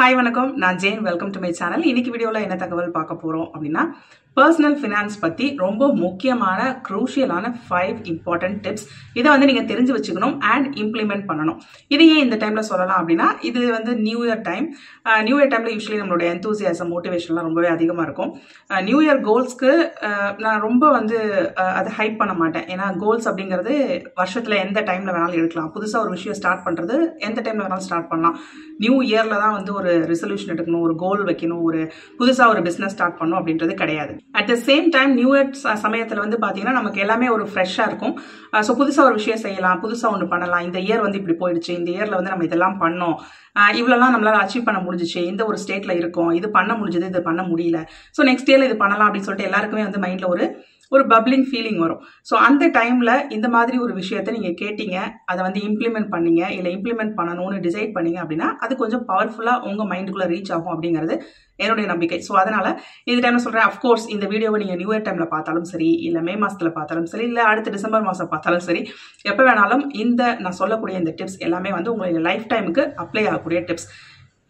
Hi வணக்கம். நான் Jain. Welcome to my channel இன்னைக்கு வீடியோவில் என்ன தகவல் பார்க்க போகிறோம் அப்படின்னா பர்சனல் ஃபினான்ஸ் பற்றி ரொம்ப முக்கியமான க்ரூஷியலான ஃபைவ் இம்பார்ட்டன்ட் டிப்ஸ் இதை வந்து நீங்கள் தெரிஞ்சு வச்சுக்கணும் அண்ட் இம்ப்ளிமெண்ட் பண்ணணும். இது ஏன் இந்த டைமில் சொல்லலாம் அப்படின்னா இது வந்து new year time new year டைமில் யூஸ்வலி நம்மளோட எந்தூசியாசம் மோட்டிவேஷன்லாம் ரொம்பவே அதிகமாக இருக்கும். நியூ இயர் கோல்ஸ்க்கு நான் ரொம்ப வந்து அதை ஹைப் பண்ண மாட்டேன். ஏன்னா கோல்ஸ் அப்படிங்கிறது வருஷத்தில் எந்த டைமில் வேணாலும் எடுக்கலாம். புதுசாக ஒரு விஷயம் ஸ்டார்ட் பண்ணுறது எந்த டைமில் வேணாலும் ஸ்டார்ட் பண்ணலாம். நியூ இயரில் தான் வந்து ஒரு ரெசல்யூஷன் எடுக்கணும் ஒரு கோல் வைக்கணும் ஒரு புதுசாக ஒரு பிஸ்னஸ் ஸ்டார்ட் பண்ணணும் அப்படின்றது கிடையாது. At the same time new year சமயத்தில் வந்து பார்த்தீங்கன்னா நமக்கு எல்லாமே ஒரு ஃப்ரெஷ்ஷாக இருக்கும். ஸோ புதுசாக ஒரு விஷயம் செய்யலாம் புதுசாக ஒன்று பண்ணலாம். இந்த இயர் வந்து இப்படி போயிடுச்சு இந்த இயரில் வந்து நம்ம இதெல்லாம் பண்ணோம். இவ்வளோலாம் நம்மளால் அச்சீவ் பண்ண முடிஞ்சிச்சு இந்த ஒரு ஸ்டேட்டில் இருக்கோம் இது பண்ண முடிஞ்சது இது பண்ண முடியல. ஸோ நெக்ஸ்ட் இயரில் இது பண்ணலாம் அப்படின்னு சொல்லிட்டு எல்லாருக்குமே வந்து மைண்டில் ஒரு ஒரு பப்ளிங் ஃபீலிங் வரும். ஸோ அந்த டைம்ல இந்த மாதிரி ஒரு விஷயத்த நீங்க கேட்டீங்க அதை வந்து இம்ப்ளிமெண்ட் பண்ணீங்க இல்லை இம்ப்ளிமெண்ட் பண்ணணும்னு டிசைட் பண்ணீங்க அப்படின்னா அது கொஞ்சம் பவர்ஃபுல்லா உங்க மைண்டுக்குள்ள ரீச் ஆகும் அப்படிங்கிறது என்னுடைய நம்பிக்கை. ஸோ அதனால இந்த டைம்ல சொல்றேன் அஃப்கோர்ஸ் இந்த வீடியோவை நீங்க நியூ இயர் டைம்ல பார்த்தாலும் சரி இல்லை மே மாசத்துல பார்த்தாலும் சரி இல்லை அடுத்த டிசம்பர் மாசம் பார்த்தாலும் சரி எப்போ வேணாலும் இந்த நான் சொல்லக்கூடிய இந்த டிப்ஸ் எல்லாமே வந்து உங்களுடைய லைஃப் டைமுக்கு அப்ளை ஆகக்கூடிய tips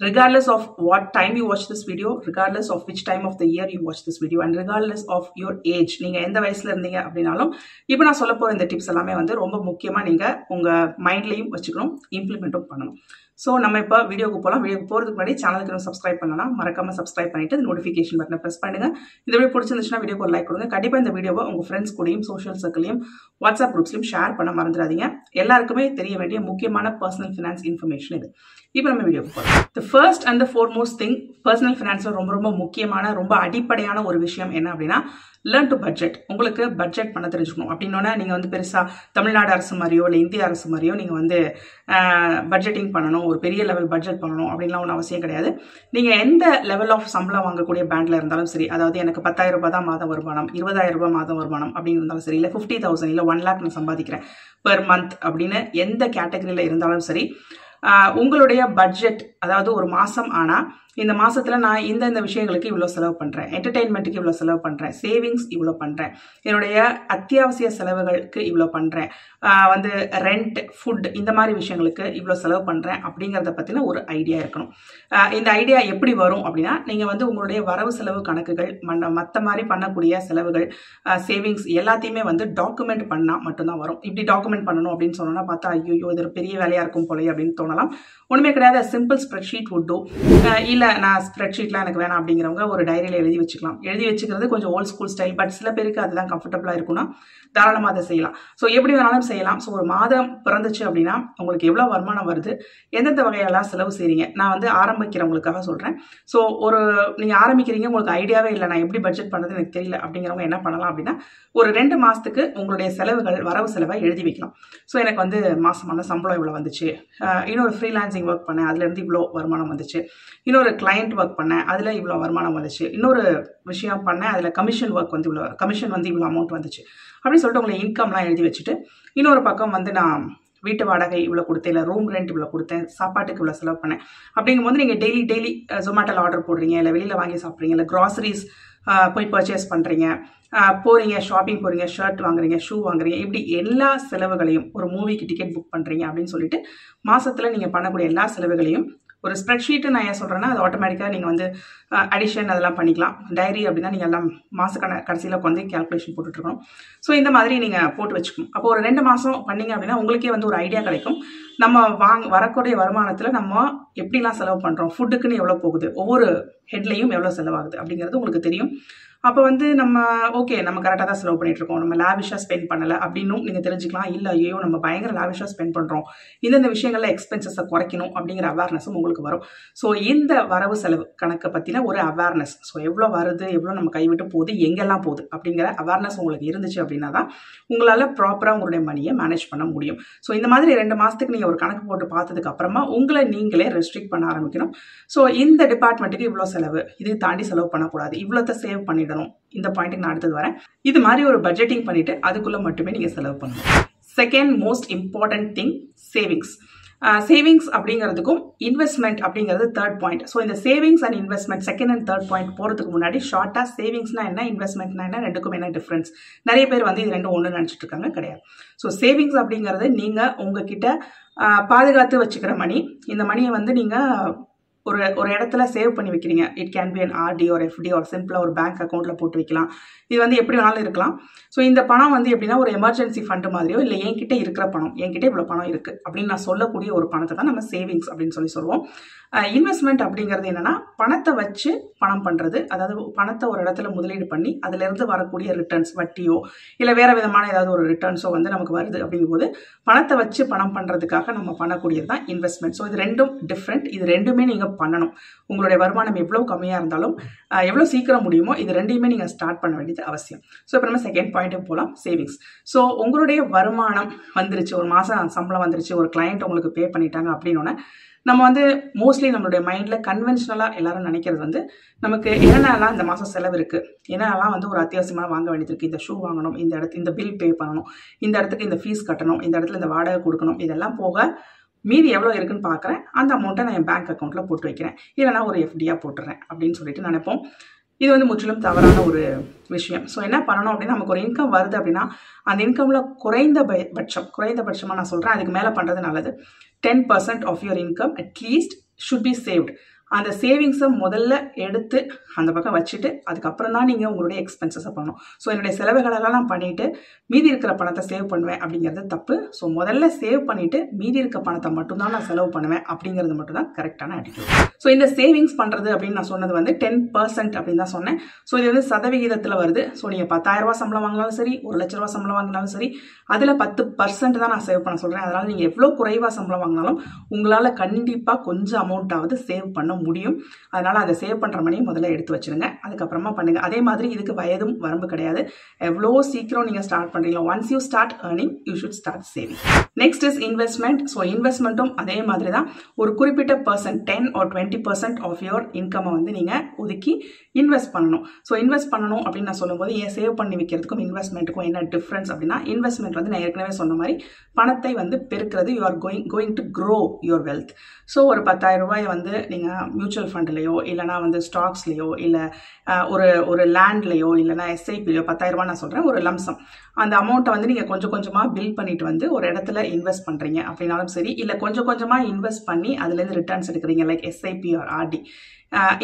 regardless of what time you watch this video regardless of which time of the year you watch this video and regardless of your age நீங்க எந்த வயசுல இருந்தீங்க அப்படின்னாலும் இப்போ நான் சொல்ல போற இந்த டிப்ஸ் எல்லாமே வந்து ரொம்ப முக்கியமா நீங்க உங்க மைண்ட்லயும் வச்சுக்கணும் இம்ப்ளிமெண்ட்டும் பண்ணணும். ஸோ நம்ம இப்போ வீடியோக்கு போகலாம் வீடியோக்கு போகிறதுக்கு முன்னாடி சேனலுக்கு நம்ம சப்ஸ்கிரைப் பண்ணலாம் மறக்காம சப்ஸ்கிரைப் பண்ணிட்டு நோட்டிஃபிகேஷன் பட்டனை ப்ரெஸ் பண்ணுங்க. இந்த வீடியோ பிடிச்சிருந்துச்சுன்னா வீடியோக்கு ஒரு லைக் கொடுங்க. கண்டிப்பாக இந்த வீடியோவை உங்கள் ஃப்ரெண்ட்ஸ் கூடயும் சோஷியல் சர்க்கிளையும் வாட்ஸ்அப் குரூப்ஸ்லையும் ஷேர் பண்ண மறந்துடாதீங்க. எல்லாருக்குமே தெரிய வேண்டிய முக்கியமான பர்சனல் ஃபினான்ஸ் இன்ஃபர்மேஷன் இது. இப்போ நம்ம வீடியோக்கு போகலாம் the first and the foremost thing personal ஃபினான்ஸில் ரொம்ப ரொம்ப முக்கியமான ரொம்ப அடிப்படையான ஒரு விஷயம் என்ன அப்படின்னா லேர்ன் டு பட்ஜெட் உங்களுக்கு பட்ஜெட் பண்ண தெரிஞ்சுக்கணும். அப்படின்னா நீங்கள் வந்து பெருசாக தமிழ்நாடு அரசு மாதிரியோ இல்லை இந்திய அரசு மாதிரியோ நீங்கள் வந்து பட்ஜெட்டிங் பண்ணணும். ஒரு பெரிய லெவல் பட்ஜெட் பண்ணணும் அப்படின்லாம் ஒன்றும் அவசியம் கிடையாது. நீங்கள் எந்த லெவல் ஆஃப் சம்பளம் வாங்கக்கூடிய பேங்க்ல இருந்தாலும் சரி அதாவது எனக்கு பத்தாயிரம் ரூபாய் தான் மாதம் வருமானம் இருபதாயிரம் ரூபாய் மாதம் வருமானம் அப்படின்னு இருந்தாலும் சரி இல்லை ஃபிஃப்டி தௌசண்ட் இல்லை ஒன் லேக் நான் சம்பாதிக்கிறேன் பெர் மந்த் அப்படின்னு எந்த கேட்டகரியில் இருந்தாலும் சரி உங்களுடைய பட்ஜெட் அதாவது ஒரு மாதம் ஆனால் இந்த மாசத்துல நான் இந்த இந்த விஷயங்களுக்கு இவ்வளோ செலவு பண்ணுறேன் என்டர்டெயின்மெண்ட்டுக்கு இவ்வளோ செலவு பண்ணுறேன் சேவிங்ஸ் இவ்வளோ பண்ணுறேன் என்னுடைய அத்தியாவசிய செலவுகளுக்கு இவ்வளோ பண்ணுறேன் வந்து ரெண்ட் ஃபுட் இந்த மாதிரி விஷயங்களுக்கு இவ்வளோ செலவு பண்ணுறேன் அப்படிங்கிறத பற்றின ஒரு ஐடியா இருக்கணும். இந்த ஐடியா எப்படி வரும் அப்படின்னா நீங்கள் வந்து உங்களுடைய வரவு செலவு கணக்குகள் மன்ன மற்ற மாதிரி பண்ணக்கூடிய செலவுகள் சேவிங்ஸ் எல்லாத்தையுமே வந்து டாக்குமெண்ட் பண்ணால் மட்டும்தான் வரும். இப்படி டாக்குமெண்ட் பண்ணணும் அப்படின்னு சொன்னோன்னா பார்த்தா ஐயோ இது ஒரு பெரிய வேலையாக இருக்கும் போலே அப்படின்னு தோணலாம். ஒன்றுமே கிடையாது. Simple spreadsheet would do. இல்லை இல்லை நான் ஸ்ப்ரெட் ஷீட்லாம் எனக்கு வேணாம் அப்படிங்கிறவங்க ஒரு டைரியில் எழுதி வச்சுக்கலாம். எழுதி வச்சுக்கிறது கொஞ்சம் ஓல்ட் ஸ்கூல் ஸ்டைல் பட் சில பேருக்கு அதுதான் கம்ஃபர்டபுளாக இருக்கும்னா தாராளமாக அதை செய்யலாம். ஸோ எப்படி வேணாலும் செய்யலாம். ஸோ ஒரு மாதம் பிறந்துச்சு அப்படின்னா உங்களுக்கு எவ்வளோ வருமானம் வருது எந்தெந்த வகையெல்லாம் செலவு செய்கிறீங்க நான் வந்து ஆரம்பிக்கிறவங்களுக்காக சொல்கிறேன் ஸோ ஒரு நீங்கள் ஆரம்பிக்கிறீங்க உங்களுக்கு ஐடியாவே இல்லை நான் எப்படி பட்ஜெட் பண்ணுறது எனக்கு தெரியல அப்படிங்கிறவங்க என்ன பண்ணலாம் அப்படின்னா ஒரு ரெண்டு மாதத்துக்கு உங்களுடைய செலவுகள் வரவு செலவை எழுதி வைக்கலாம். ஸோ எனக்கு வந்து மாதமான சம்பளம் இவ்வளோ வந்துச்சு. இன்னொரு ஃப்ரீலான்சிங் ஒர்க் பண்ணேன் அதுலேருந்து இவ்வளோ வருமானம் வந்துச்சு. இன்னொரு கிளையண்ட் ஒர்க் பண்ணேன் அதில் இவ்வளோ வருமானம் வந்துச்சு. இன்னொரு விஷயம் பண்ணேன் அதில் கமிஷன் ஒர்க் வந்து இவ்வளோ கமிஷன் வந்து இவ்வளோ அமௌண்ட் வந்துச்சு. அப்படின்னு சொல்லிட்டு உங்களை இன்கம்லாம் எழுதி வச்சுட்டு இன்னொரு பக்கம் வந்து நான் வீட்டு வாடகை இவ்வளோ கொடுத்தேன் இல்லை ரூம் ரெண்ட் இவ்வளோ கொடுத்தேன் சாப்பாட்டுக்கு இவ்வளோ செலவு பண்ணேன். அப்படிங்கும்போது நீங்கள் டெய்லி டெய்லி ஜொமேட்டோவில் ஆர்டர் போடுறீங்க இல்லை வெளியில் வாங்கி சாப்பிட்றீங்க இல்லை க்ராசரிஸ் போய் பர்ச்சேஸ் பண்ணுறீங்க போகிறீங்க ஷாப்பிங் போகிறீங்க ஷர்ட் வாங்குறீங்க ஷூ வாங்குறீங்க இப்படி எல்லா செலவுகளையும் ஒரு மூவிக்கு டிக்கெட் புக் பண்ணுறீங்க அப்படின்னு சொல்லிட்டு மாதத்தில் நீங்கள் பண்ணக்கூடிய எல்லா செலவுகளையும் ஒரு ஸ்ப்ரெட்ஷீட்டு நான் ஏன் சொல்கிறேன்னா அது ஆட்டோமேட்டிக்காக நீங்கள் வந்து அடிஷன் அதெல்லாம் பண்ணிக்கலாம். டைரி அப்படின்னா நீங்கள் எல்லாம் மாதக்கண கடைசியில் உட்காந்து கேல்குலேஷன் போட்டுட்ருக்கணும் ஸோ இந்த மாதிரி நீங்கள் போட்டு வச்சுக்கணும். அப்போ ஒரு ரெண்டு மாதம் பண்ணிங்க அப்படின்னா உங்களுக்கே வந்து ஒரு ஐடியா கிடைக்கும். நம்ம வாங்க வரக்கூடிய வருமானத்தில் நம்ம எப்படிலாம் செலவு பண்ணுறோம் ஃபுட்டுக்குன்னு எவ்வளோ போகுது? ஒவ்வொரு ஹெட்லையும் எவ்வளோ செலவாகுது? அப்படிங்கிறது உங்களுக்கு தெரியும். அப்போ வந்து நம்ம ஓகே நம்ம கரெக்டாக தான் செலவு பண்ணிகிட்டு இருக்கோம். நம்ம லாவிஷாக ஸ்பெண்ட் பண்ணலை அப்படின்னும் நீங்கள் தெரிஞ்சுக்கலாம். இல்லை ஐயோ நம்ம பயங்கர லாவிஷாக ஸ்பெண்ட் பண்ணுறோம் இந்தந்த விஷயங்களில் எக்ஸ்பென்சஸை குறைக்கணும் அப்படிங்கிற அவேர்னஸும் உங்களுக்கு வரும். ஸோ இந்த வரவு செலவு கணக்கை பற்றின ஒரு அவேர்னஸ் ஸோ எவ்வளோ வருது? எவ்வளோ நம்ம கைவிட்டு போகுது? எங்கெல்லாம் போகுது? அப்படிங்கிற அவேர்னஸ் உங்களுக்கு இருந்துச்சு அப்படின்னா தான் உங்களால் ப்ராப்பராக உங்களுடைய மணியை மேனேஜ் பண்ண முடியும். ஸோ இந்த மாதிரி ரெண்டு மாதத்துக்கு நீங்கள் ஒரு கணக்கு போட்டு பார்த்ததுக்கு அப்புறமா உங்களை நீங்களே ரெஸ்ட்ரிக்ட் பண்ண ஆரம்பிக்கணும். ஸோ இந்த டிபார்ட்மெண்ட்டுக்கு இவ்வளோ செலவு. இது தாண்டி செலவு பண்ணக்கூடாது. இவ்வளோத்த சேவ் பண்ணிடணும். இந்த பாயிண்ட்டுக்கு நான் அடுத்தது வரேன். இது மாதிரி ஒரு பட்ஜெட்டிங் பண்ணிட்டு அதுக்குள்ள மட்டுமே நீங்கள் செலவு பண்ணணும். Second most important thing savings savings அப்படிங்கிறதுக்கும் investment அப்படிங்கிறது தேர்ட் பாயிண்ட் ஸோ இந்த savings and investment second and third point போகிறதுக்கு முன்னாடி ஷார்ட்டாக சேவிங்ஸ்னா என்ன இன்வெஸ்ட்மெண்ட்னா என்ன ரெண்டுக்கும் என்ன டிஃப்ரென்ஸ் நிறைய பேர் வந்து இது ரெண்டும் ஒன்று நினச்சிட்டு இருக்காங்க கிடையாது. ஸோ சேவிங்ஸ் அப்படிங்கிறது நீங்கள் உங்ககிட்ட பாதுகாத்து வச்சுக்கிற மணி. இந்த மணியை வந்து நீங்கள் ஒரு ஒரு இடத்துல சேவ் பண்ணி வைக்கிறீங்க. It can be an RD ஒரு எஃப்டி ஒரு சிம்பிளாக ஒரு பேங்க் அக்கௌண்ட்டில் போட்டு வைக்கலாம். இது வந்து எப்படி வேணாலும் இருக்கலாம். ஸோ இந்த பணம் வந்து எப்படின்னா ஒரு எமர்ஜென்சி ஃபண்டு மாதிரியோ இல்லை என்கிட்ட இருக்கிற பணம் என்கிட்ட இவ்வளோ பணம் இருக்குது அப்படின்னு நான் சொல்லக்கூடிய ஒரு பணத்தை தான் நம்ம சேவிங்ஸ் அப்படின்னு சொல்லி சொல்லுவோம். இன்வெஸ்ட்மெண்ட் அப்படிங்கிறது என்னன்னா பணத்தை வச்சு பணம் பண்ணுறது அதாவது பணத்தை ஒரு இடத்துல முதலீடு பண்ணி அதுலேருந்து வரக்கூடிய ரிட்டர்ன்ஸ் வட்டியோ இல்லை வேறு விதமான ஏதாவது ஒரு ரிட்டர்ன்ஸோ வந்து நமக்கு வருது அப்படிங்கும்போது பணத்தை வச்சு பணம் பண்ணுறதுக்காக நம்ம பண்ணக்கூடியது தான் இன்வெஸ்ட்மெண்ட் ஸோ இது ரெண்டும் டிஃப்ரெண்ட் இது ரெண்டுமே நீங்கள் பண்ணணும். உங்களுடைய வருமானம் எவ்வளோ கம்மியாக இருந்தாலும் எவ்வளோ சீக்கிரம் முடியுமோ இது ரெண்டையுமே நீங்கள் ஸ்டார்ட் பண்ண வேண்டியது அவசியம். ஸோ இப்போ நம்ம செகண்ட் பாயிண்ட்டுக்கு போகலாம் சேவிங்ஸ் ஸோ உங்களுடைய வருமானம் வந்துருச்சு. ஒரு மாதம் சம்பளம் வந்துருச்சு. ஒரு கிளைண்ட் உங்களுக்கு பே பண்ணிட்டாங்க அப்படின்னோடனே நம்ம வந்து மோஸ்ட்லி நம்மளுடைய மைண்டில் கன்வென்ஷனலாக எல்லாரும் நினைக்கிறது வந்து நமக்கு என்னென்னலாம் இந்த மாதம் செலவு இருக்குது என்னென்னலாம் வந்து ஒரு அத்தியாவசியமாக வாங்க வேண்டியது இருக்குது இந்த ஷூ வாங்கணும் இந்த இடத்து இந்த பில் பே பண்ணணும் இந்த இடத்துக்கு இந்த ஃபீஸ் கட்டணும் இந்த இடத்துல இந்த வாடகை கொடுக்கணும் இதெல்லாம் போக மீதி எவ்வளோ இருக்குன்னு பார்க்குறேன் அந்த அமௌண்ட்டை நான் என் பேங்க் அக்கௌண்ட்டில் போட்டு வைக்கிறேன். இல்லைனா ஒரு எஃப்டியாக போட்டுறேன் அப்படின்னு சொல்லிட்டு நினைப்போம். இது வந்து முற்றிலும் தவறான ஒரு விஷயம். ஸோ என்ன பண்ணணும் அப்படின்னா நமக்கு ஒரு இன்கம் வருது அப்படின்னா அந்த இன்கமில் குறைந்த பட்சம் குறைந்தபட்சமாக நான் சொல்கிறேன் அதுக்கு மேலே பண்ணுறது நல்லது. 10% of your income at least should be saved. அந்த சேவிங்ஸை முதல்ல எடுத்து அந்த பக்கம் வச்சுட்டு அதுக்கப்புறம் தான் நீங்கள் உங்களுடைய எக்ஸ்பென்சஸை பண்ணணும். ஸோ என்னுடைய செலவுகளெல்லாம் நான் பண்ணிவிட்டு மீதி இருக்கிற பணத்தை சேவ் பண்ணுவேன் அப்படிங்கிறது தப்பு. ஸோ முதல்ல சேவ் பண்ணிவிட்டு மீதி இருக்க பணத்தை மட்டும்தான் நான் செலவு பண்ணுவேன் அப்படிங்கிறது மட்டும்தான் கரெக்டான ஆட்டிடியூட் ஸோ இந்த சேவிங்ஸ் பண்ணுறது அப்படின்னு நான் சொன்னது வந்து டென் பர்சன்ட் அப்படின்னு தான் சொன்னேன். ஸோ இது வந்து சதவிகிதத்தில் வருது. ஸோ நீங்கள் பத்தாயிரரூபா சம்பளம் வாங்கினாலும் சரி ஒரு லட்ச ரூபா சம்பளம் வாங்கினாலும் சரி அதில் பத்து பர்சன்ட் தான் நான் சேவ் பண்ண சொல்கிறேன் அதனால் நீங்கள் எவ்வளோ குறைவாக சம்பளம் வாங்கினாலும் உங்களால் கண்டிப்பாக கொஞ்சம் அமௌண்ட்டாவது சேவ் பண்ண முடியும். அதனால் அதை சேவ் பண்ணுற மணியை முதல்ல எடுத்து வச்சுருங்க. அதுக்கப்புறமா பண்ணுங்கள் அதே மாதிரி இதுக்கு வயதும் வரம்பு கிடையாது. எவ்வளோ சீக்கிரம் நீங்கள் ஸ்டார்ட் பண்ணுறீங்களோ once you start earning you should start saving next is investment so இன்வெஸ்ட்மெண்ட்டும் அதே மாதிரி தான். ஒரு குறிப்பிட்ட percent ten or twenty percent of your இன்கம்மை வந்து நீங்கள் ஒதுக்கி இன்வெஸ்ட் பண்ணணும். ஸோ இன்வெஸ்ட் பண்ணணும் அப்படின்னு நான் சொல்லும்போது ஏன் சேவ் பண்ணி வைக்கிறதுக்கும் இன்வெஸ்ட்மெண்ட்டுக்கும் என்ன டிஃப்ரென்ஸ் அப்படின்னா இன்வெஸ்ட்மெண்ட் வந்து நான் ஏற்கனவே சொன்ன மாதிரி பணத்தை வந்து பெருக்கிறது you are going going to grow your wealth so ஒரு பத்தாயிரம் ரூபாய் வந்து நீங்கள் மியூச்சுவல் ஃபண்ட்லேயோ இல்லைனா வந்து ஸ்டாக்ஸ்லேயோ இல்லை ஒரு ஒரு லேண்ட்லேயோ இல்லைனா எஸ்ஐபிலையோ பத்தாயிரரூபா நான் சொல்கிறேன் ஒரு லம்சம் அந்த அமௌண்ட்டை வந்து நீங்கள் கொஞ்சம் கொஞ்சமாக பில் பண்ணிட்டு வந்து ஒரு இடத்துல இன்வெஸ்ட் பண்ணுறீங்க அப்படின்னாலும் சரி இல்லை கொஞ்சம் கொஞ்சமாக இன்வெஸ்ட் பண்ணி அதுலேருந்து ரிட்டர்ன்ஸ் எடுக்கிறீங்க லைக் எஸ்ஐபி ஆர் ஆர்டி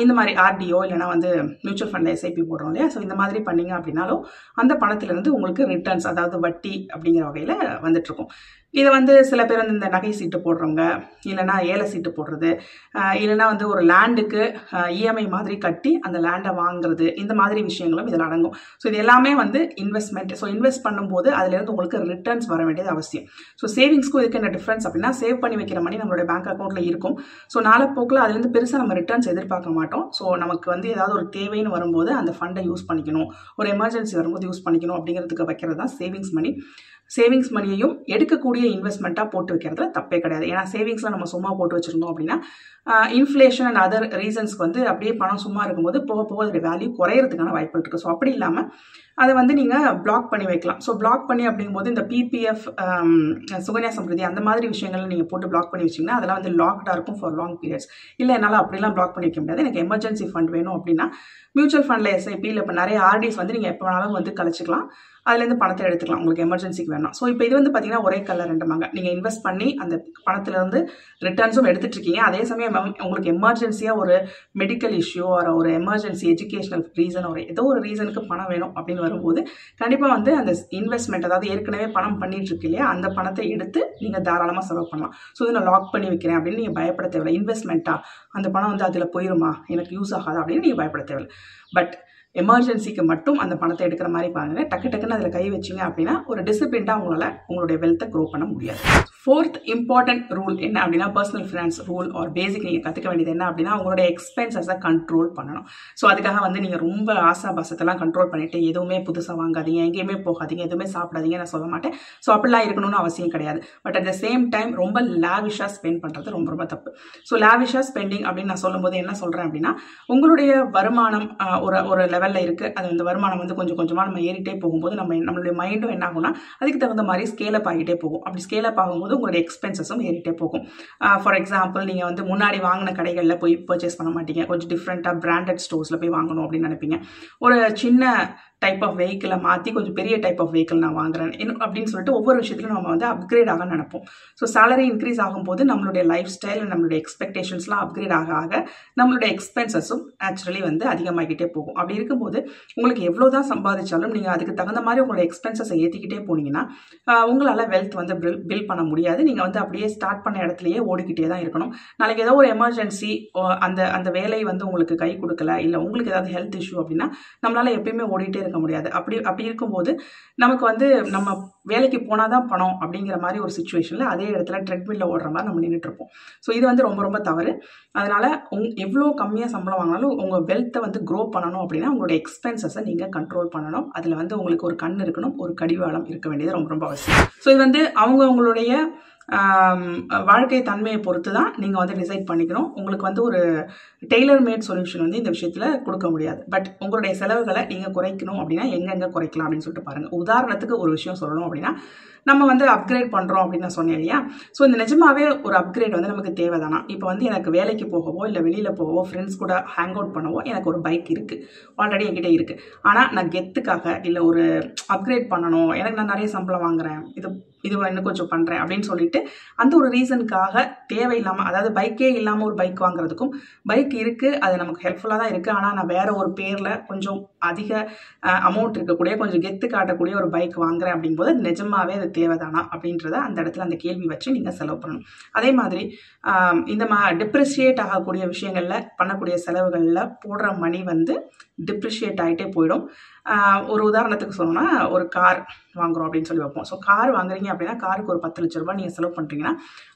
இந்த மாதிரி ஆர்டிஓ இல்லைனா வந்து மியூச்சுவல் ஃபண்டில் எஸ்ஐபி போடுறோம் இல்லையா? ஸோ இந்த மாதிரி பண்ணீங்க அப்படின்னாலும் அந்த பணத்திலேருந்து உங்களுக்கு ரிட்டர்ன்ஸ் அதாவது வட்டி அப்படிங்கிற வகையில் வந்துட்டுருக்கும். இதை வந்து சில பேர் வந்து இந்த நகை சீட்டு போடுறவங்க இல்லைனா ஏழை சீட்டு போடுறது இல்லைனா வந்து ஒரு லேண்டுக்கு இஎம்ஐ மாதிரி கட்டி அந்த லேண்டை வாங்குறது இந்த மாதிரி விஷயங்களும் இதில் அடங்கும். ஸோ இது எல்லாமே வந்து இன்வெஸ்ட்மெண்ட் ஸோ இன்வெஸ்ட் பண்ணும்போது அதுலேருந்து உங்களுக்கு ரிட்டர்ன்ஸ் வர வேண்டியது அவசியம். ஸோ சேவிங்ஸ்க்கும் இதுக்கு என்ன டிஃப்ரென்ஸ் அப்படின்னா சேவ் பண்ணி வைக்கிற மணி நம்மளுடைய பேங்க் அக்கௌண்ட்டில் இருக்கும். ஸோ நாளப்போக்கில் அதுலேருந்து பெருசாக நம்ம ரிட்டர்ன்ஸ் எதிர்பார்க்க பார்க்க மாட்டோம். ஸோ நமக்கு வந்து ஏதாவது ஒரு தேவைன்னு வரும்போது அந்த ஃபண்டை யூஸ் பண்ணிக்கணும். ஒரு எமர்ஜென்சி வரும்போது யூஸ் பண்ணிக்கணும் அப்படிங்கிறதுக்கு வைக்கிறது தான் சேவிங்ஸ் மணி சேவிங்ஸ் மணியையும் எடுக்கக்கூடிய இன்வெஸ்ட்மெண்ட்டாக போட்டு வைக்கிறதுல தப்பே கிடையாது. ஏன்னா சேவிங்ஸில் நம்ம சும்மா போட்டு வச்சுருந்தோம் அப்படின்னா இன்ஃப்ளேஷன் அண்ட் அதர் ரீசன்ஸ்க்கு வந்து அப்படியே பணம் சும்மா இருக்கும்போது போக போக அதோட வேல்யூ குறையிறதுக்கான வாய்ப்பு இருக்குது ஸோ அப்படி இல்லாமல் அதை வந்து நீங்கள் பிளாக் பண்ணி வைக்கலாம். ஸோ பிளாக் பண்ணி அப்படிங்கும்போது இந்த பிபிஎஃப் சுகன்யா சம்பிரதி அந்த மாதிரி விஷயங்கள் நீங்கள் போட்டு பிளாக் பண்ணி வச்சிங்கன்னா அதெல்லாம் வந்து லாக்டாக இருக்கும் ஃபார் லாங் பீரியட்ஸ் இல்லை என்னால் அப்படிலாம் பிளாக் பண்ணி வைக்க முடியாது. எனக்கு எமர்ஜென்சி ஃபண்ட் வேணும் அப்படின்னா மியூச்சுவல் ஃபண்டில் எஸ்ஐபி இல்லை இப்போ நிறைய ஆர்டிஸ் வந்து நீங்கள் எப்போ வேணாலும் வந்து கழிச்சிக்கலாம். அதுலேருந்து பணத்தை எடுத்துக்கலாம். உங்களுக்கு எமர்ஜென்சிக்கு வேணும். ஸோ இப்போ இது வந்து பார்த்தீங்கன்னா ஒரே கலர் ரெண்டுமாங்க. நீங்கள் இன்வெஸ்ட் பண்ணி அந்த பணத்துலேருந்து ரிட்டர்ன்ஸும் எடுத்துட்டு இருக்கீங்க அதே சமயம் உங்களுக்கு எமர்ஜென்சியாக ஒரு மெடிக்கல் இஷ்யூ ஒரு ஒரு எமர்ஜென்சி எஜுகேஷனல் ரீசன் ஒரு ஏதோ ஒரு ரீசனுக்கு பணம் வேணும் அப்படின்னு வரும்போது கண்டிப்பாக வந்து அந்த இன்வெஸ்ட்மெண்ட் அதாவது ஏற்கனவே பணம் பண்ணிட்டு இருக்கு இல்லையா? அந்த பணத்தை எடுத்து நீங்கள் தாராளமாக செலவு பண்ணலாம். ஸோ இதை நான் லாக் பண்ணி வைக்கிறேன் அப்படின்னு நீங்கள் பயப்பட தேவையில்லை. இன்வெஸ்ட்மெண்ட்டாக அந்த பணம் வந்து அதில் போயிருமா? எனக்கு யூஸ் ஆகாதா அப்படின்னு நீங்கள் பயப்பட தேவையில்லை. பட் எமர்ஜென்சிக்கு மட்டும் அந்த பணத்தை எடுக்கிற மாதிரி பாருங்க. டக்கு டக்குன்னு அதில் கை வச்சிங்க அப்படின்னா ஒரு டிசிப்ளின்டாக உங்களால் உங்களுடைய வெல்த்தை க்ரோ பண்ண முடியாது. ஃபோர்த் இம்பார்ட்டன்ட் ரூல் என்ன அப்படின்னா personal finance rule are basic நீங்கள் கற்றுக்க வேண்டியது என்ன அப்படின்னா உங்களுடைய எக்ஸ்பென்சஸை கண்ட்ரோல் பண்ணணும். ஸோ அதுக்காக வந்து நீங்கள் ரொம்ப ஆசாபாசத்தெல்லாம் கண்ட்ரோல் பண்ணிவிட்டு எதுவுமே புதுசாக வாங்காதீங்க எங்கேயுமே போகாதீங்க எதுவுமே சாப்பிடாதீங்க நான் சொல்ல மாட்டேன். ஸோ அப்படிலாம் இருக்கணும்னு அவசியம் கிடையாது. But at the same time ரொம்ப லாவிஷாக ஸ்பெண்ட் பண்ணுறது ரொம்ப ரொம்ப தப்பு. ஸோ லாவிஷாக ஸ்பெண்டிங் அப்படின்னு நான் சொல்லும்போது என்ன சொல்கிறேன் அப்படின்னா உங்களுடைய வருமானம் ஒரு ஒரு லெவல் லெவலில் இருக்குது அது அந்த வருமானம் வந்து கொஞ்சம் கொஞ்சமாக நம்ம ஏறிட்டே போகும்போது நம்ம நம்மளுடைய மைண்டும் என்ன ஆகும்னா அதுக்கு தகுந்த மாதிரி ஸ்கேல் அப் ஆகிட்டே போகும். அப்படி ஸ்கேல் அப் ஆகும்போது உங்களுடைய எக்ஸ்பென்சஸும் ஏறிட்டே போகும். ஃபார் எக்ஸாம்பிள் நீங்கள் வந்து முன்னாடி வாங்கின கடைகளில் போய் பர்ச்சேஸ் பண்ண மாட்டீங்க. கொஞ்சம் டிஃப்ரெண்ட்டாக பிராண்டட் ஸ்டோர்ஸில் போய் வாங்கணும் அப்படின்னு நினைப்பீங்க. ஒரு சின்ன டைப் ஆஃப் வெஹிக்கிளை மாற்றி கொஞ்சம் பெரிய டைப் ஆஃப் வெஹிக்கிள் நான் வாங்குறேன். அப்படின்னு சொல்லிட்டு ஒவ்வொரு விஷயத்திலும் நம்ம வந்து அப்கிரேட் ஆக நினைப்போம் ஸோ சேலரி இன்க்ரீஸ் ஆகும்போது நம்மளுடைய லைஃப் ஸ்டைல் நம்மளுடைய எக்ஸ்பெக்டேஷன்ஸ்லாம் அப்கிரேட் ஆக ஆக நம்மளுடைய எக்ஸ்பென்சஸும் நேச்சுரலி வந்து அதிகமாகிக்கிட்டே போகும். அப்படி இருக்கும்போது உங்களுக்கு எவ்வளோ தான் சம்பாதிச்சாலும் நீங்கள் அதுக்கு தகுந்த மாதிரி உங்களோட எக்ஸ்பென்சஸை ஏற்றிக்கிட்டே போனீங்கன்னா உங்களால் வெல்த் வந்து பில் பில் பண்ண முடியாது. நீங்கள் வந்து அப்படியே ஸ்டார்ட் பண்ண இடத்துலையே ஓடிக்கிட்டே தான் இருக்கணும். நாளைக்கு ஏதோ ஒரு எமர்ஜென்சி அந்த அந்த வேலை வந்து உங்களுக்கு கை கொடுக்கல இல்லை உங்களுக்கு ஏதாவது ஹெல்த் இஷ்யூ அப்படின்னா நம்மளால் எப்பயுமே ஓடிட்டே இருக்க முடியாது. அப்படி அப்படி இருக்கும்போது நமக்கு வந்து நம்ம வேலைக்கு போனால் தான் பணம் அப்படிங்கிற மாதிரி ஒரு சுச்சுவேஷனில் அதே இடத்துல ட்ரெட்மில்ல ஓடுற மாதிரி நம்ம நின்றுட்டு இருப்போம் ஸோ இது வந்து ரொம்ப ரொம்ப தவறு. அதனால் உங் எவ்வளோ கம்மியாக சம்பளம் வாங்கினாலும் உங்கள் வெல்த்தை வந்து க்ரோ பண்ணணும் அப்படின்னா உங்களோட எக்ஸ்பென்சஸை நீங்கள் கண்ட்ரோல் பண்ணணும். அதில் வந்து உங்களுக்கு ஒரு கண் இருக்கணும் ஒரு கடிவாளம் இருக்க வேண்டியது ரொம்ப ரொம்ப அவசியம். ஸோ இது வந்து அவங்கவுங்களுடைய வாழ்க்கை தன்மையை பொறுத்து தான் நீங்கள் வந்து டிசைட் பண்ணிக்கணும். உங்களுக்கு வந்து ஒரு டெய்லர் மேட் சொல்யூஷன் வந்து இந்த விஷயத்தில் கொடுக்க முடியாது. பட் உங்களுடைய செலவுகளை நீங்கள் குறைக்கணும் அப்படின்னா எங்கெங்கே குறைக்கலாம் அப்படின்னு சொல்லிட்டு பாருங்கள் உதாரணத்துக்கு ஒரு விஷயம் சொல்லணும் அப்படின்னா நம்ம வந்து அப்கிரேட் பண்ணுறோம் அப்படின்னு நான் சொன்னேன் இல்லையா? ஸோ இந்த நிஜமாவே ஒரு அப்கிரேட் வந்து நமக்கு தேவைதானா? இப்போ வந்து எனக்கு வேலைக்கு போகவோ இல்லை வெளியில் போகவோ ஃப்ரெண்ட்ஸ் கூட ஹேங் அவுட் பண்ணவோ எனக்கு ஒரு பைக் இருக்குது ஆல்ரெடி என்கிட்ட இருக்குது ஆனால் நான் கெத்துக்காக இல்லை ஒரு அப்கிரேட் பண்ணணும் எனக்கு நான் நிறைய சம்பளம் வாங்குறேன் இது இது இன்னும் கொஞ்சம் பண்ணுறேன் அப்படின்னு சொல்லிட்டு அந்த ஒரு ரீசனுக்காக தேவையில்லாமல் அதாவது பைக்கே இல்லாமல் ஒரு பைக் வாங்குறதுக்கும் பைக் இருக்குது அது நமக்கு ஹெல்ப்ஃபுல்லாக தான் இருக்குது ஆனால் நான் வேற ஒரு பேரில் கொஞ்சம் அதிக அமௌண்ட் இருக்கக்கூடிய கொஞ்சம் கெத்து காட்டக்கூடிய ஒரு பைக் வாங்குறேன் அப்படிங்கும்போது அது நிஜமாவே அது தேவைதானா அப்படின்றத அந்த இடத்துல அந்த கேள்வி வச்சு நீங்கள் செலவு பண்ணணும். அதே மாதிரி இந்த மா டிப்ரிஷியேட் ஆகக்கூடிய விஷயங்களில் பண்ணக்கூடிய செலவுகளில் போடுற மணி வந்து டிப்ரிஷியேட் ஆகிட்டே போயிடும். ஒரு உதாரணத்துக்கு சொல்லணும்னா ஒரு கார் வாங்குறோம் அப்படின்னு சொல்லி வைப்போம். ஸோ கார் வாங்குறீங்க அப்படின்னா காருக்கு ஒரு பத்து லட்ச ரூபாய் நீங்கள் செலவு பண்ணுறீங்கன்னா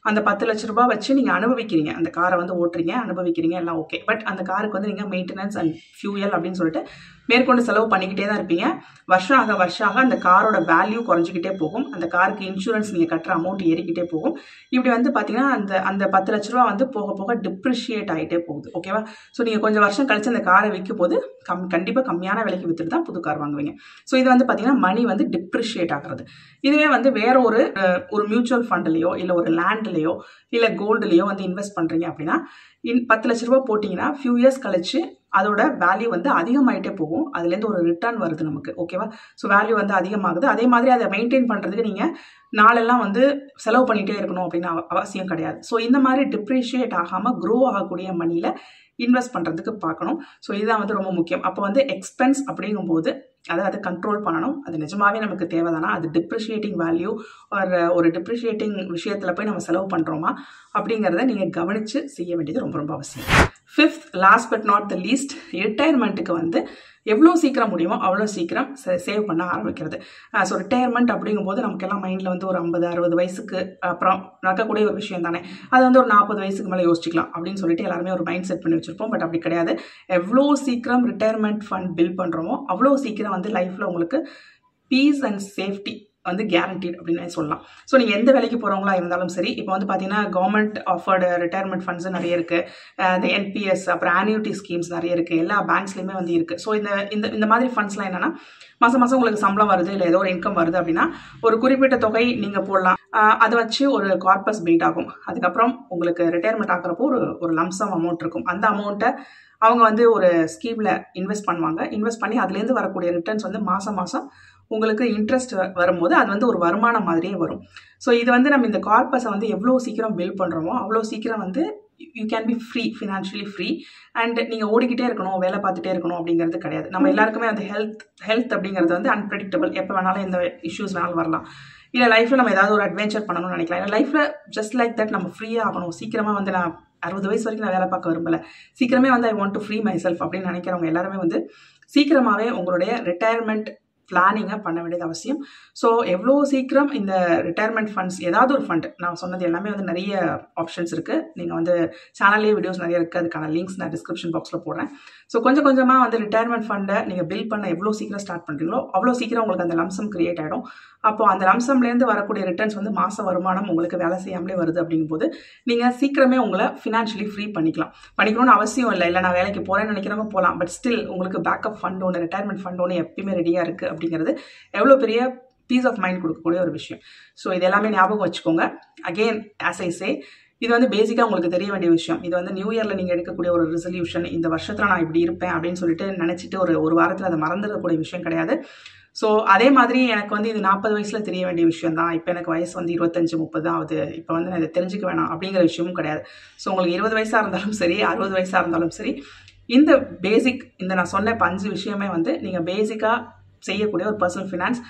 அந்த பத்து லட்ச ரூபாய் வச்சு நீங்கள் அனுபவிக்கிறீங்க. அந்த காரை வந்து ஓட்டுறீங்க அனுபவிக்கிறீங்க எல்லாம் ஓகே பட் அந்த காருக்கு வந்து நீங்கள் மெயின்டெனன்ஸ் அண்ட் ஃபியூயல் அப்படின்னு சொல்லிட்டு மேற்கொண்டு செலவு பண்ணிக்கிட்டே தான் இருப்பீங்க. வருஷம் ஆக வருஷம் ஆக அந்த காரோட வேல்யூ குறைஞ்சிக்கிட்டே போகும். அந்த காருக்கு இன்சூரன்ஸ் நீங்கள் கட்டுற அமௌண்ட் ஏறிக்கிட்டே போகும். இப்படி வந்து பார்த்தீங்கன்னா அந்த அந்த பத்து லட்ச ரூபா வந்து போக போக டிப்ரிஷியேட் ஆகிட்டே போகுது. ஓகேவா ஸோ நீங்கள் கொஞ்சம் வருஷம் கழிச்சு அந்த காரை விற்கும் போது கம் கண்டிப்பாக கம்மியான விலைக்கு விற்றுட்டு தான் புது கார் வாங்குவீங்க. ஸோ இது வந்து பார்த்தீங்கன்னா மணி வந்து டிப்ரிஷியேட் ஆகிறது. இதுவே வந்து வேற ஒரு ஒரு மியூச்சுவல் ஃபண்ட்லேயோ இல்லை ஒரு லேண்ட் லேண்ட்லேயோ இல்லை கோல்டுலேயோ வந்து இன்வெஸ்ட் பண்ணுறீங்க அப்படின்னா இன் பத்து லட்ச ரூபா போட்டிங்கன்னா ஃபியூ இயர்ஸ் கழிச்சு அதோட வேல்யூ வந்து அதிகமாயிட்டே போகும். அதுலேருந்து ஒரு ரிட்டர்ன் வருது நமக்கு ஓகேவா ஸோ வேல்யூ வந்து அதிகமாகுது. அதே மாதிரி அதை மெயின்டைன் பண்ணுறதுக்கு நீங்கள் நாளெல்லாம் வந்து செலவு பண்ணிகிட்டே இருக்கணும் அப்படின்னு அவசியம் கிடையாது. ஸோ இந்த மாதிரி டிப்ரிஷியேட் ஆகாமல் க்ரோ ஆகக்கூடிய மணியில் இன்வெஸ்ட் பண்ணுறதுக்கு பார்க்கணும். ஸோ இதுதான் வந்து ரொம்ப முக்கியம். அப்போ வந்து எக்ஸ்பென்ஸ் அப்படிங்கும்போது அதை அதை கண்ட்ரோல் பண்ணணும். அது நிஜமாவே நமக்கு தேவைதானா? அது டிப்ரிஷியேட்டிங் வேல்யூ ஒரு ஒரு டிப்ரிஷியேட்டிங் விஷயத்தில் போய் நம்ம செலவு பண்ணுறோமா அப்படிங்கிறத நீங்கள் கவனித்து செய்ய வேண்டியது ரொம்ப ரொம்ப அவசியம். Fifth last but not the least ரிட்டையர்மெண்ட்டுக்கு வந்து எவ்வளோ சீக்கிரம் முடியுமோ அவ்வளோ சீக்கிரம் சேவ் பண்ண ஆரம்பிக்கிறது. ஸோ ரிட்டையர்மெண்ட் அப்படிங்கும்போது நமக்கெல்லாம் மைண்டில் வந்து ஒரு ஐம்பது அறுபது வயசுக்கு அப்புறம் நடக்கக்கூடிய ஒரு விஷயம் தானே. அது வந்து ஒரு நாற்பது வயசுக்கு மேலே யோசிச்சிக்கலாம் அப்படின்னு சொல்லிட்டு எல்லாருமே ஒரு மைண்ட் செட் பண்ணி வச்சுருப்போம். பட் அப்படி கிடையாது. எவ்வளோ சீக்கிரம் ரிட்டையர்மெண்ட் ஃபண்ட் பில் பண்ணுறோமோ அவ்வளோ சீக்கிரம் வந்து லைஃப்பில் உங்களுக்கு பீஸ் அண்ட் சேஃப்டி வந்து கேரண்டீட் அப்படின்னு சொல்லலாம். ஸோ நீங்கள் எந்த வேலைக்கு போகிறவங்களா இருந்தாலும் சரி இப்போ வந்து பார்த்தீங்கன்னா கவர்மெண்ட் ஆஃபர்டு ரிட்டையர்மெண்ட் ஃபண்ட்ஸ் நிறைய இருக்குது இந்த என்பிஎஸ் அப்புறம் ஆன்யூட்டி ஸ்கீம்ஸ் நிறைய இருக்குது எல்லா பேங்க்ஸ்லையுமே வந்து இருக்குது ஸோ இந்த இந்த இந்த மாதிரி ஃபண்ட்ஸ்லாம் என்னென்னா மாதம் மாதம் உங்களுக்கு சம்பளம் வருது இல்லை ஏதோ ஒரு இன்கம் வருது அப்படின்னா ஒரு குறிப்பிட்ட தொகை நீங்கள் போடலாம். அதை வச்சு ஒரு கார்பஸ் பீட் ஆகும். அதுக்கப்புறம் உங்களுக்கு ரிட்டையர்மெண்ட் ஆகிறப்போ ஒரு ஒரு லம்சம் அமௌண்ட் இருக்கும். அந்த அமௌண்ட்டை அவங்க வந்து ஒரு ஸ்கீமில் இன்வெஸ்ட் பண்ணுவாங்க. இன்வெஸ்ட் பண்ணி அதுலேருந்து வரக்கூடிய ரிட்டர்ன்ஸ் வந்து மாதம் மாதம் உங்களுக்கு இன்ட்ரெஸ்ட் வரும்போது அது வந்து ஒரு வருமானம் மாதிரியே வரும். ஸோ இது வந்து நம்ம இந்த கார்பஸை வந்து எவ்வளோ சீக்கிரம் பில் பண்ணுறோமோ அவ்வளோ சீக்கிரம் வந்து you can be free financially free and நீங்கள் ஓடிக்கிட்டே இருக்கணும் வேலை பார்த்துட்டே இருக்கணும் அப்படிங்கிறது கிடையாது. நம்ம எல்லாருக்குமே அந்த ஹெல்த் ஹெல்த் அப்படிங்கிறது வந்து அன்பிரடிக்டபிள் எப்போ வேணாலும் எந்த இஷ்யூஸ் வேணாலும் வரலாம். இல்லை லைஃப்பில் நம்ம ஏதாவது ஒரு அட்வென்ச்சர் பண்ணணும்னு நினைக்கலாம். இல்லை லைஃப்பில் ஜஸ்ட் லைக் தட் நம்ம ஃப்ரீயாக ஆகணும். சீக்கிரமாக வந்து நான் அறுபது வயசு வரைக்கும் நான் வேலை பார்க்க விரும்பல. சீக்கிரமே வந்து I want to free myself அப்படின்னு நினைக்கிறவங்க எல்லாருமே வந்து சீக்கிரமாகவே உங்களுடைய ரிட்டையர்மெண்ட் பிளானிங்கை பண்ண வேண்டியது அவசியம். ஸோ எவ்வளோ சீக்கிரம் இந்த ரிட்டையர்மெண்ட் ஃபண்ட்ஸ் ஏதாவது ஒரு ஃபண்ட் நான் சொன்னது எல்லாமே வந்து நிறைய ஆப்ஷன்ஸ் இருக்குது நீங்கள் வந்து சேனல்லே வீடியோஸ் நிறைய இருக்குது அதுக்கான லிங்க்ஸ் நான் டிஸ்கிரிப்ஷன் பாக்ஸில் போடுறேன். ஸோ கொஞ்சம் கொஞ்சமாக வந்து ரிட்டையர்மெண்ட் ஃபண்டை நீங்கள் பில் பண்ண எவ்வளோ சீக்கிரம் ஸ்டார்ட் பண்ணுறீங்களோ அவ்வளோ சீக்கிரம் உங்களுக்கு அந்த லம்சம் கிரியேட் ஆகிடும் அப்போ அந்த லம்சம்லேருந்து வரக்கூடிய ரிட்டர்ன்ஸ் வந்து மாத வருமானம் உங்களுக்கு வேலை செய்யாமலே வருது அப்படிங்கும்போது நீங்கள் சீக்கிரமே உங்களை ஃபினான்ஷியலி ஃப்ரீ பண்ணிக்கலாம். பண்ணிக்கணும்னு அவசியம் இல்லை. இல்லை நான் வேலைக்கு போகிறேன்னு நினைக்கிறவங்க போகலாம் பட் ஸ்டில் உங்களுக்கு பேக்கப் ஃபண்ட் ஒன்று ரிட்டையர்மெண்ட் ஃபண்ட் ஒன்று எப்பயுமே ரெடியாக இருக்குது அப்படிங்கிறது எவ்வளோ பெரிய பீஸ் ஆஃப் மைண்ட் கொடுக்கக்கூடிய ஒரு விஷயம். ஸோ இது எல்லாமே ஞாபகம் வச்சுக்கோங்க. அகெயின் ஆஸ் ஐ சே இது வந்து பேசிக்காக உங்களுக்கு தெரிய வேண்டிய விஷயம். இது வந்து நியூ இயரில் நீங்கள் எடுக்கக்கூடிய ஒரு ரெசல்யூஷன் இந்த வருஷத்தில் நான் இப்படி இருப்பேன் அப்படின்னு சொல்லிட்டு நினச்சிட்டு ஒரு ஒரு வாரத்தில் அதை மறந்துடக்கூடிய விஷயம் கிடையாது. ஸோ அதே மாதிரி எனக்கு வந்து இது நாற்பது வயசில் தெரிய வேண்டிய விஷயம் தான் இப்போ எனக்கு வயசு வந்து இருபத்தஞ்சு முப்பது தான் ஆகுது. இப்போ வந்து நான் இதை தெரிஞ்சுக்க வேணாம் அப்படிங்கிற விஷயமும் கிடையாது. ஸோ உங்களுக்கு இருபது வயசாக இருந்தாலும் சரி அறுபது வயசாக இருந்தாலும் சரி இந்த பேசிக் இந்த நான் சொன்ன இப்போ அஞ்சு விஷயமே வந்து நீங்கள் பேசிக்காக செய்யக்கூடிய ஒரு பர்சனல் ஃபினான்ஸ்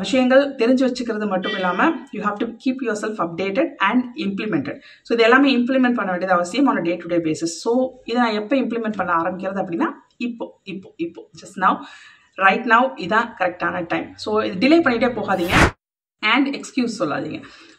விஷயங்கள் தெரிஞ்சு வச்சுக்கிறது மட்டும் இல்லாமல் you have to keep yourself updated and implemented so இது எல்லாமே இம்ப்ளிமெண்ட் பண்ண வேண்டியது அவசியம் on day to day basis so இதை நான் எப்போ இம்ப்ளிமெண்ட் பண்ண ஆரம்பிக்கிறது அப்படின்னா இப்போ இப்போ இப்போ ஜஸ்ட் நவ் ரைட் நவ் இதான் கரெக்டான டைம் ஸோ இது டிலே பண்ணிகிட்டே போகாதீங்க. அண்ட் எக்ஸ்கியூஸ் சொல்லாதீங்க.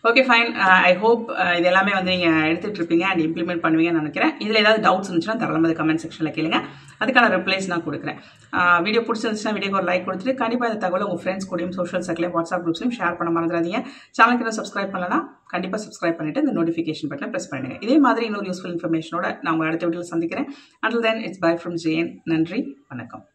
ஓகே ஃபைன் ஐ ஹோப் இது எல்லாமே வந்து நீங்கள் எடுத்துகிட்டு இருப்பீங்க அண்ட் இம்ப்ளிமெண்ட் பண்ணுவீங்கன்னு நினைக்கிறேன். இதில் ஏதாவது டவுட்ஸ் இருந்துச்சுன்னா தாராளமாக கமெண்ட் செக்ஷனில் கேளுங்க. அதுக்கான ரிப்ளைஸ் நான் கொடுக்குறேன். Uh, வீடியோ பிடிச்சிருந்துச்சுன்னா வீடியோக்கு ஒரு லைக் கொடுத்துட்டு கண்டிப்பாக இந்த தகவல் உங்கள் ஃப்ரெண்ட்ஸ் கூடயும் சோஷியல் சர்க்கிளையும் வாட்ஸ்அப் குரூப்ஸ்லையும் ஷேர் பண்ண மறந்துடாதீங்க. சேனலுக்கு இன்னும் சப்ஸ்கிரைப் பண்ணலன்னா கண்டிப்பாக சப்ஸ்கிரைப் பண்ணிட்டு இந்த நோட்டிஃபிகேஷன் பட்டனை ப்ரெஸ் பண்ணுங்க. இதே மாதிரி இன்னொரு யூஸ்ஃபுல் இன்ஃபர்மேஷனோட நான் உங்கள் அடுத்த வீடியோவில் சந்திக்கிறேன். Until then it's bye from Jayan நன்றி வணக்கம்.